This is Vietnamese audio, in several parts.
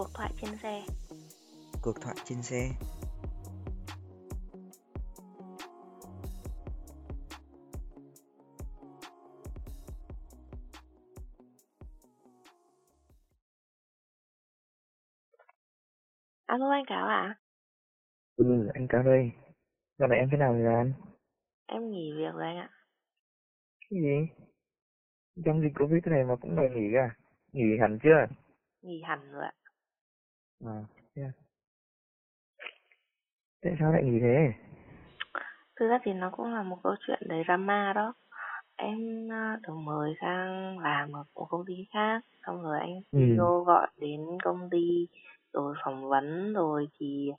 Cuộc thoại trên xe Cuộc thoại trên xe Alo anh Cáo à? Ừ, anh Cáo đây. Dạo này em thế nào rồi anh? Em nghỉ việc rồi anh ạ. Cái gì? Trong dịch Covid thế này mà cũng đòi nghỉ à? Nghỉ hẳn chưa? Nghỉ hẳn rồi ạ. À, thế à? Tại sao lại nghỉ thế? Thực ra thì nó cũng là một câu chuyện đầy drama đó. Em ờ, được mời sang làm ở một công ty khác. Xong rồi anh Ừ. CEO gọi đến công ty rồi phỏng vấn rồi thì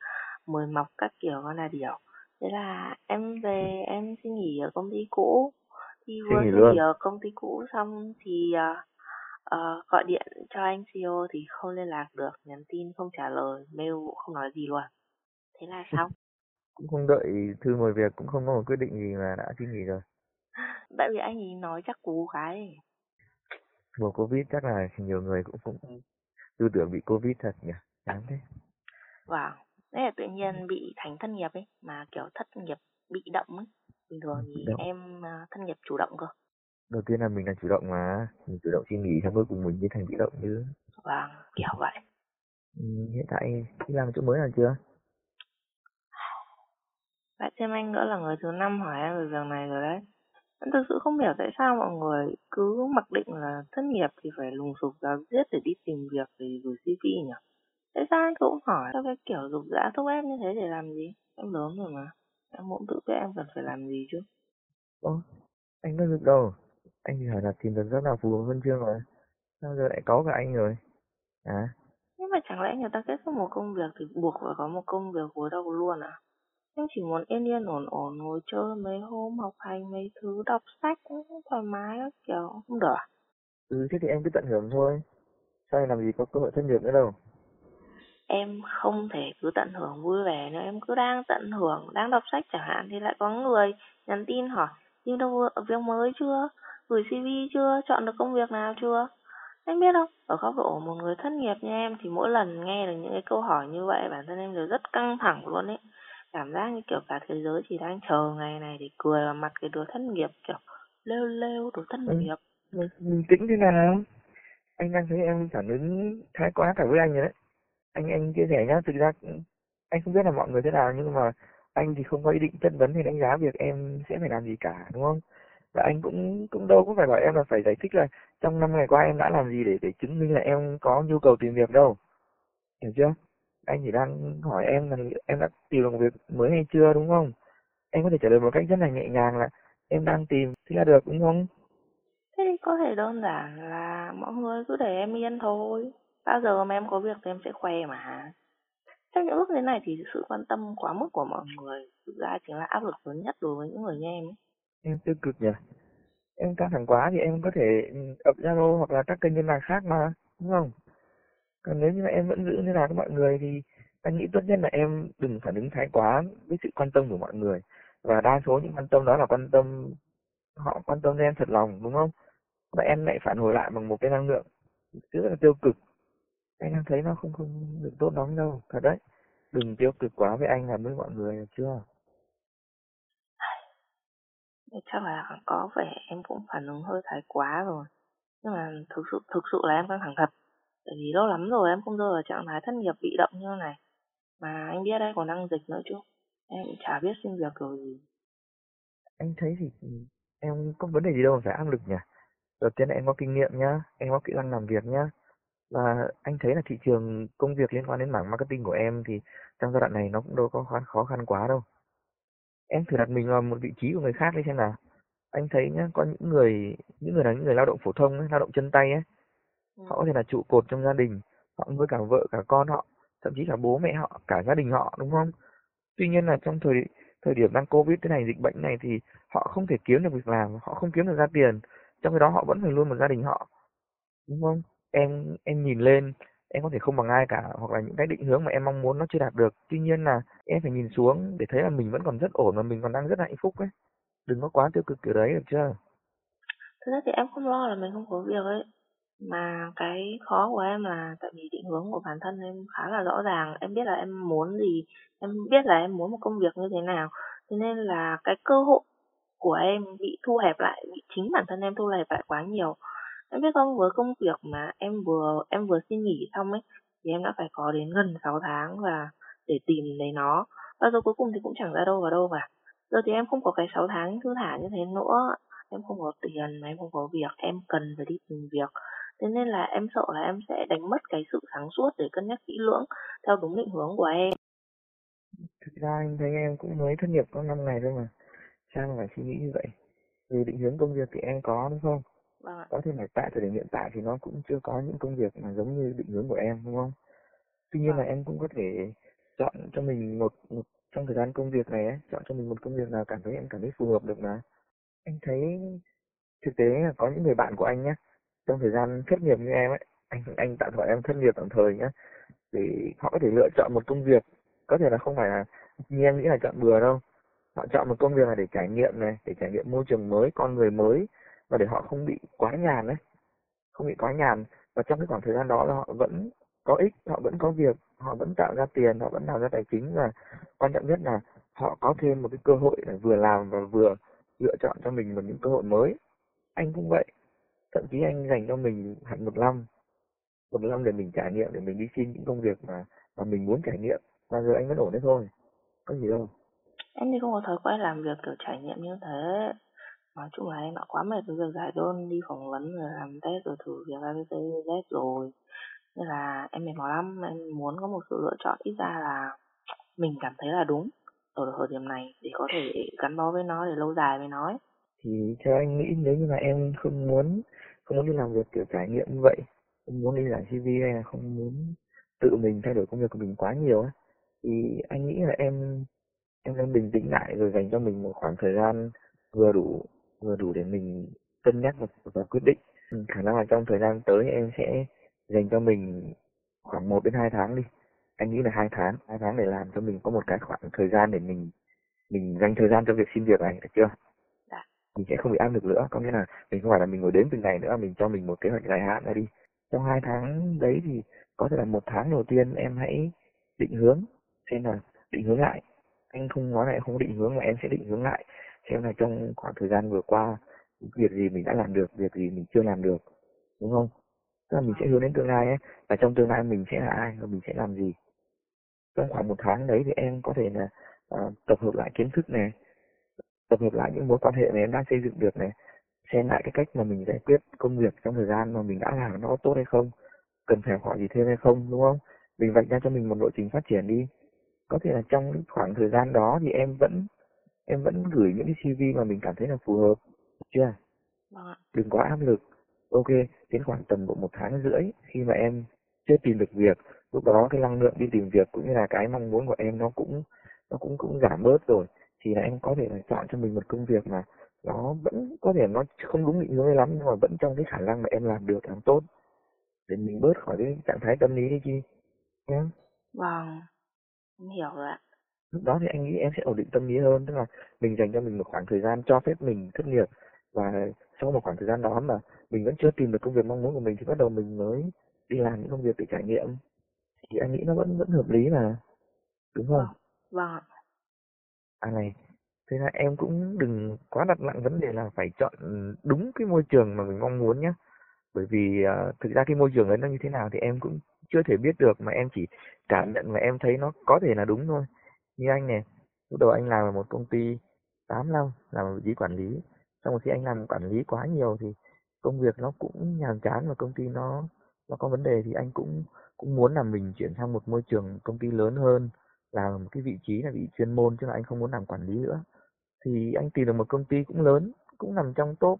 mời mọc các kiểu con là điều. Thế là em về em xin nghỉ ở công ty cũ. Thì Xin vừa nghỉ xin luôn. nghỉ ở công ty cũ xong thì ờ, gọi điện cho anh CEO thì không liên lạc được, nhắn tin không trả lời, mail cũng không nói gì luôn. Thế là xong. Cũng không đợi thư mời việc, cũng không có một quyết định gì mà đã xin nghỉ rồi. Tại vì anh ấy nói chắc cú cái ấy. Mùa Covid chắc là nhiều người cũng cũng tư tưởng bị Covid thật nhỉ? Chán thế. Vâng, đấy là tự nhiên bị thành thất nghiệp ấy, mà kiểu thất nghiệp bị động ấy. Bình thường thì động. em ờ, thất nghiệp chủ động cơ. Đầu tiên là mình là chủ động mà. Mình chủ động xin nghỉ, xong cuối cùng mình mới thành bị động chứ. Vâng, kiểu vậy. Ừ, hiện tại đi làm chỗ mới nào chưa? Lại thêm anh nữa là người thứ năm hỏi em về việc này rồi đấy. Em thực sự không hiểu tại sao mọi người cứ mặc định là thất nghiệp thì phải lùng sục giáo giết để đi tìm việc để gửi CV nhỉ? Tại sao anh cũng hỏi theo cái kiểu dục dã thúc ép như thế để làm gì? Em lớn rồi mà. Em cũng tự biết em cần phải làm gì chứ. Ồ, anh có được đâu. Anh chỉ hỏi là tìm được job nào phù hợp huân chương rồi. Sao giờ lại có cả anh rồi? À, Nhưng mà chẳng lẽ người ta kết thúc một công việc thì buộc phải có một công việc cuối đầu luôn à? Em chỉ muốn yên yên ổn ổn ngồi chơi mấy hôm học hành mấy thứ đọc sách cũng thoải mái các kiểu không được à? ừ thế thì em cứ tận hưởng thôi. Sau này làm gì có cơ hội thất nghiệp nữa đâu. Em không thể cứ tận hưởng vui vẻ nữa, em cứ đang tận hưởng, đang đọc sách chẳng hạn thì lại có người nhắn tin hỏi tìm vừa- việc mới chưa, gửi CV chưa, chọn được công việc nào chưa. Anh biết không, ở góc độ một người thất nghiệp như em thì mỗi lần nghe được những cái câu hỏi như vậy bản thân em đều rất căng thẳng luôn ấy. Cảm giác như kiểu cả thế giới chỉ đang chờ ngày này để cười vào mặt cái đứa thất nghiệp kiểu lêu lêu đứa thất Ừ. nghiệp. Bình tĩnh thế nào? Anh đang thấy em phản ứng thái quá cả với anh rồi đấy. Anh anh chia sẻ nhá, thực ra anh không biết là mọi người thế nào nhưng mà anh thì không có ý định chất vấn hay đánh giá việc em sẽ phải làm gì cả đúng không? Và anh cũng cũng đâu cũng phải bảo em là phải giải thích là trong năm ngày qua em đã làm gì để để chứng minh là em có nhu cầu tìm việc đâu. Hiểu chưa? Anh chỉ đang hỏi em là em đã tìm được việc mới hay chưa, đúng không? Em có thể trả lời một cách rất là nhẹ nhàng là em đang tìm thì là được, đúng không? Thế thì có thể đơn giản là mọi người cứ để em yên thôi. Bao giờ mà em có việc thì em sẽ khoe mà. Trong những lúc thế này thì sự quan tâm quá mức của mọi người thực ra chính là áp lực lớn nhất đối với những người như em ấy. Em tiêu cực nhỉ? Em căng thẳng quá thì em có thể ừ, ập Zalo hoặc là các kênh liên lạc khác mà, đúng không? Còn nếu như mà em vẫn giữ liên lạc với mọi người thì anh nghĩ tốt nhất là em đừng phản ứng thái quá với sự quan tâm của mọi người. Và đa số những quan tâm đó là quan tâm họ quan tâm đến em thật lòng đúng không? Và em lại phản hồi lại bằng một cái năng lượng rất là tiêu cực. Anh đang thấy nó không không được tốt lắm đâu, thật đấy. Đừng tiêu cực quá với anh và với mọi người được chưa? Chắc là có vẻ em cũng phản ứng hơi thái quá rồi. Nhưng mà thực sự thực sự là em căng thẳng thật. Tại vì lâu lắm rồi em không rơi vào trạng thái thất nghiệp bị động như này. Mà anh biết đấy còn đang dịch nữa chứ. Em cũng chả biết xin việc kiểu gì. Anh thấy thì em không có vấn đề gì đâu mà phải áp lực nhỉ? Đầu tiên là em có kinh nghiệm nhá, em có kỹ năng làm việc nhá. Và anh thấy là thị trường công việc liên quan đến mảng marketing của em thì trong giai đoạn này nó cũng đâu có khó khăn quá đâu. Em thử đặt mình vào một vị trí của người khác đi xem nào. Anh thấy nhá, có những người, những người là những người lao động phổ thông ấy, lao động chân tay ấy, Ừ. họ có thể là trụ cột trong gia đình, họ nuôi cả vợ cả con họ, thậm chí cả bố mẹ họ, cả gia đình họ đúng không? Tuy nhiên là trong thời thời điểm đang Covid thế này, dịch bệnh này thì họ không thể kiếm được việc làm, họ không kiếm được ra tiền, trong khi đó họ vẫn phải nuôi một gia đình họ, đúng không? Em em nhìn lên, em có thể không bằng ai cả, hoặc là những cái định hướng mà em mong muốn nó chưa đạt được. Tuy nhiên là em phải nhìn xuống để thấy là mình vẫn còn rất ổn và mình còn đang rất hạnh phúc ấy. Đừng có quá tiêu cực kiểu đấy được chưa? Thực ra thì em không lo là mình không có việc ấy. Mà cái khó của em là tại vì định hướng của bản thân em khá là rõ ràng, em biết là em muốn gì, em biết là em muốn một công việc như thế nào. Thế nên là cái cơ hội của em bị thu hẹp lại, bị chính bản thân em thu hẹp lại quá nhiều. Em biết không, với công việc mà em vừa em vừa xin nghỉ xong ấy thì em đã phải có đến gần 6 tháng và để tìm lấy nó. Và rồi cuối cùng thì cũng chẳng ra đâu vào đâu cả. Giờ thì em không có cái 6 tháng thư thả như thế nữa. Em không có tiền mà em không có việc, em cần phải đi tìm việc. Thế nên là em sợ là em sẽ đánh mất cái sự sáng suốt để cân nhắc kỹ lưỡng theo đúng định hướng của em. Thực ra anh thấy em cũng mới thất nghiệp có 5 ngày thôi mà. Sao mà phải suy nghĩ như vậy? Vì định hướng công việc thì em có đúng không? Vâng ạ. Có thể là tại thời điểm hiện tại thì nó cũng chưa có những công việc mà giống như định hướng của em đúng không? Tuy nhiên là em cũng có thể chọn cho mình một, một trong thời gian công việc này ấy, chọn cho mình một công việc nào cảm thấy em cảm thấy phù hợp được mà. Anh thấy thực tế là có những người bạn của anh nhé, trong thời gian thất nghiệp như em ấy, anh anh tạm gọi em thất nghiệp tạm thời nhé, thì họ có thể lựa chọn một công việc, có thể là không phải là như em nghĩ là chọn bừa đâu. Họ chọn một công việc là để trải nghiệm này, để trải nghiệm môi trường mới, con người mới và để họ không bị quá nhàn đấy, không bị quá nhàn và trong cái khoảng thời gian đó là họ vẫn có ích, họ vẫn có việc, họ vẫn tạo ra tiền, họ vẫn tạo ra tài chính và quan trọng nhất là họ có thêm một cái cơ hội để vừa làm và vừa lựa chọn cho mình một những cơ hội mới. Anh cũng vậy, thậm chí anh dành cho mình hẳn một năm, một năm để mình trải nghiệm, để mình đi xin những công việc mà mà mình muốn trải nghiệm. Và giờ anh vẫn ổn đấy thôi, có gì đâu. Em thì không có thói quen làm việc kiểu trải nghiệm như thế. Nói chung là em đã quá mệt với việc giải đơn, đi phỏng vấn rồi làm test rồi thử việc ABC, Z rồi. Nên là em mệt mỏi lắm, em muốn có một sự lựa chọn ít ra là mình cảm thấy là đúng ở thời điểm này để có thể gắn bó với nó để lâu dài với nó ấy. Thì theo anh nghĩ nếu như là em không muốn không muốn đi làm việc kiểu trải nghiệm như vậy, không muốn đi làm CV hay là không muốn tự mình thay đổi công việc của mình quá nhiều ấy, thì anh nghĩ là em em nên bình tĩnh lại rồi dành cho mình một khoảng thời gian vừa đủ vừa đủ để mình cân nhắc và, và quyết định. Ừ, khả năng là trong thời gian tới em sẽ dành cho mình khoảng 1 đến 2 tháng đi. Anh nghĩ là 2 tháng, 2 tháng để làm cho mình có một cái khoảng thời gian để mình mình dành thời gian cho việc xin việc này được chưa? Dạ. Mình sẽ không bị áp lực nữa, có nghĩa là mình không phải là mình ngồi đến từng ngày nữa, mình cho mình một kế hoạch dài hạn ra đi. Trong 2 tháng đấy thì có thể là một tháng đầu tiên em hãy định hướng xem là định hướng lại. Anh không nói là em không định hướng mà em sẽ định hướng lại xem là trong khoảng thời gian vừa qua việc gì mình đã làm được, việc gì mình chưa làm được, đúng không? Tức là mình sẽ hướng đến tương lai ấy, và trong tương lai mình sẽ là ai và mình sẽ làm gì. Trong khoảng một tháng đấy thì em có thể là uh, tập hợp lại kiến thức này, tập hợp lại những mối quan hệ mà em đang xây dựng được này, xem lại cái cách mà mình giải quyết công việc trong thời gian mà mình đã làm nó tốt hay không, cần phải hỏi gì thêm hay không, đúng không? Mình vạch ra cho mình một lộ trình phát triển đi. Có thể là trong khoảng thời gian đó thì em vẫn em vẫn gửi những cái CV mà mình cảm thấy là phù hợp, chưa? Vâng ạ. Đừng quá áp lực. Ok, đến khoảng tầm độ một tháng rưỡi khi mà em chưa tìm được việc, lúc đó cái năng lượng đi tìm việc cũng như là cái mong muốn của em nó cũng nó cũng cũng giảm bớt rồi thì là em có thể là chọn cho mình một công việc mà nó vẫn có thể nó không đúng định hướng lắm nhưng mà vẫn trong cái khả năng mà em làm được làm tốt để mình bớt khỏi cái trạng thái tâm lý đi chi nhé Vâng, em hiểu rồi ạ. Lúc đó thì anh nghĩ em sẽ ổn định tâm lý hơn tức là mình dành cho mình một khoảng thời gian cho phép mình thất nghiệp. Và sau một khoảng thời gian đó mà mình vẫn chưa tìm được công việc mong muốn của mình thì bắt đầu mình mới đi làm những công việc để trải nghiệm. Thì anh nghĩ nó vẫn vẫn hợp lý mà. Đúng không? Vâng ạ. à này thế là em cũng đừng quá đặt nặng vấn đề là phải chọn đúng cái môi trường mà mình mong muốn nhé bởi vì uh, thực ra cái môi trường ấy nó như thế nào thì em cũng chưa thể biết được mà em chỉ cảm nhận và em thấy nó có thể là đúng thôi như anh này. Lúc đầu anh làm ở một công ty 8 năm, làm ở vị trí quản lý. Xong rồi khi anh làm quản lý quá nhiều thì công việc nó cũng nhàm chán và công ty nó nó có vấn đề thì anh cũng cũng muốn là mình chuyển sang một môi trường công ty lớn hơn, làm một cái vị trí là vị chuyên môn chứ là anh không muốn làm quản lý nữa. Thì anh tìm được một công ty cũng lớn, cũng nằm trong top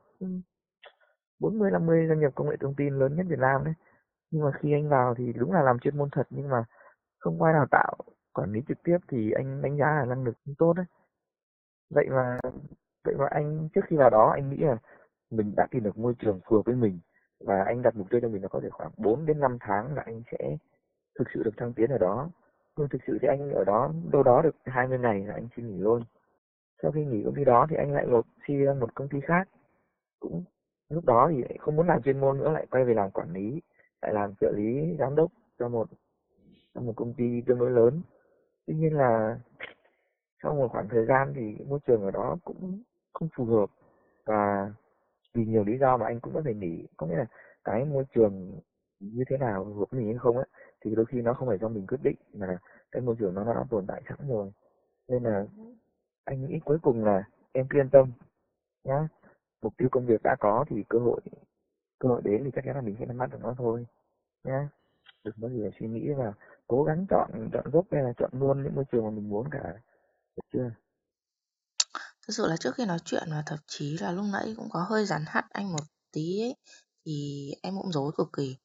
40 50 doanh nghiệp công nghệ thông tin lớn nhất Việt Nam đấy. Nhưng mà khi anh vào thì đúng là làm chuyên môn thật nhưng mà không có ai đào tạo quản lý trực tiếp thì anh đánh giá là năng lực không tốt đấy. Vậy mà vậy mà anh, trước khi vào đó anh nghĩ là mình đã tìm được môi trường phù hợp với mình và anh đặt mục tiêu cho mình là có thể khoảng 4 đến 5 tháng là anh sẽ thực sự được thăng tiến ở đó. Nhưng thực sự thì anh ở đó, đâu đó được 20 ngày là anh xin nghỉ luôn. Sau khi nghỉ công ty đó thì anh lại nộp xin ra một công ty khác. Cũng, lúc đó thì lại không muốn làm chuyên môn nữa, lại quay về làm quản lý, lại làm trợ lý giám đốc cho một cho một công ty tương đối lớn tuy nhiên là sau một khoảng thời gian thì môi trường ở đó cũng không phù hợp và vì nhiều lý do mà anh cũng có thể nghỉ. Có nghĩa là cái môi trường như thế nào, hợp với mình hay không á, thì đôi khi nó không phải do mình quyết định mà cái môi trường nó đã tồn tại sẵn rồi. Nên là anh nghĩ cuối cùng là em cứ yên tâm nhá. Mục tiêu công việc đã có thì cơ hội cơ hội đến thì chắc chắn là mình sẽ nắm bắt được nó thôi nhá. Đừng có gì phải suy nghĩ và cố gắng chọn chọn gốc hay là chọn luôn những môi trường mà mình muốn cả. Được chưa? Thực sự là trước khi nói chuyện và thậm chí là lúc nãy cũng có hơi rắn hắt anh một tí ấy, thì em cũng dối cực kỳ.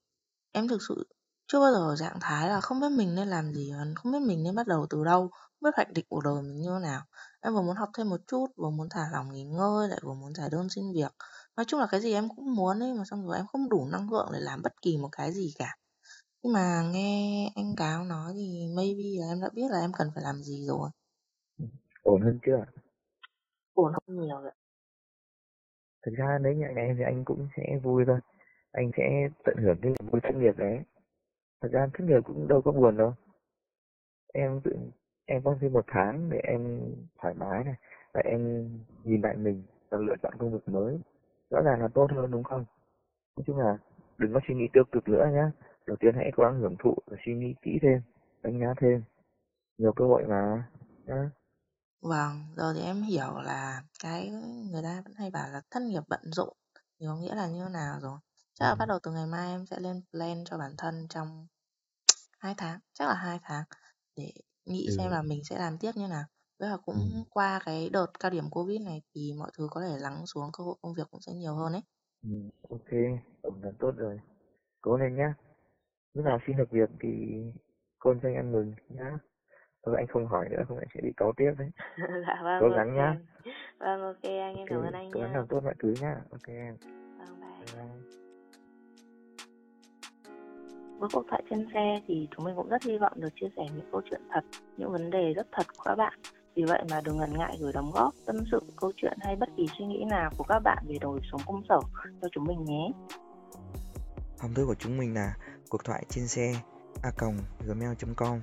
Em thực sự chưa bao giờ trạng thái là không biết mình nên làm gì không biết mình nên bắt đầu từ đâu, không biết hoạch định cuộc đời mình như thế nào. Em vừa muốn học thêm một chút, vừa muốn thả lỏng nghỉ ngơi, lại vừa muốn giải đơn xin việc. Nói chung là cái gì em cũng muốn ấy, mà xong rồi em không đủ năng lượng để làm bất kỳ một cái gì cả nhưng mà nghe anh cáo nói thì maybe là em đã biết là em cần phải làm gì rồi. Ổn hơn chưa ổn hơn nhiều rồi thực ra nếu như ngày thì anh cũng sẽ vui thôi. Anh sẽ tận hưởng cái vui thất nghiệp đấy. Thật ra thất nghiệp cũng đâu có buồn đâu. Em tự em có thêm một tháng để em thoải mái này và em nhìn lại mình và lựa chọn công việc mới. Rõ ràng là tốt hơn đúng không? Nói chung là đừng có suy nghĩ tiêu cực nữa nhé đầu tiên hãy cố gắng hưởng thụ và suy nghĩ kỹ thêm đánh giá thêm. Nhiều cơ hội mà nhá. Vâng giờ thì em hiểu là cái người ta vẫn hay bảo là thất nghiệp bận rộn thì có nghĩa là như thế nào rồi. Chắc là bắt đầu từ ngày mai em sẽ lên plan cho bản thân trong hai tháng chắc là hai tháng để nghĩ xem ừ. là mình sẽ làm tiếp như nào. Với là cũng ừ. qua cái đợt cao điểm covid này thì mọi thứ có thể lắng xuống cơ hội công việc cũng sẽ nhiều hơn ấy. Ừ. ok ổn là tốt rồi. Cố lên nhá lúc nào xin được việc thì côn cho anh ăn mừng nhá. Thôi anh không hỏi nữa không anh sẽ bị cáu tiếp đấy. Dạ vâng cố gắng nhá. Vâng ok anh em cảm ơn anh cố gắng làm tốt mọi thứ nhá. Ok. Em vâng bye. Bye bye. Với cuộc thoại trên xe thì chúng mình cũng rất hy vọng được chia sẻ những câu chuyện thật, những vấn đề rất thật của các bạn. Vì vậy mà đừng ngần ngại gửi đóng góp, tâm sự, câu chuyện hay bất kỳ suy nghĩ nào của các bạn về đời sống công sở cho chúng mình nhé. Hòm thư của chúng mình là cuộc thoại trên xe a gmail.com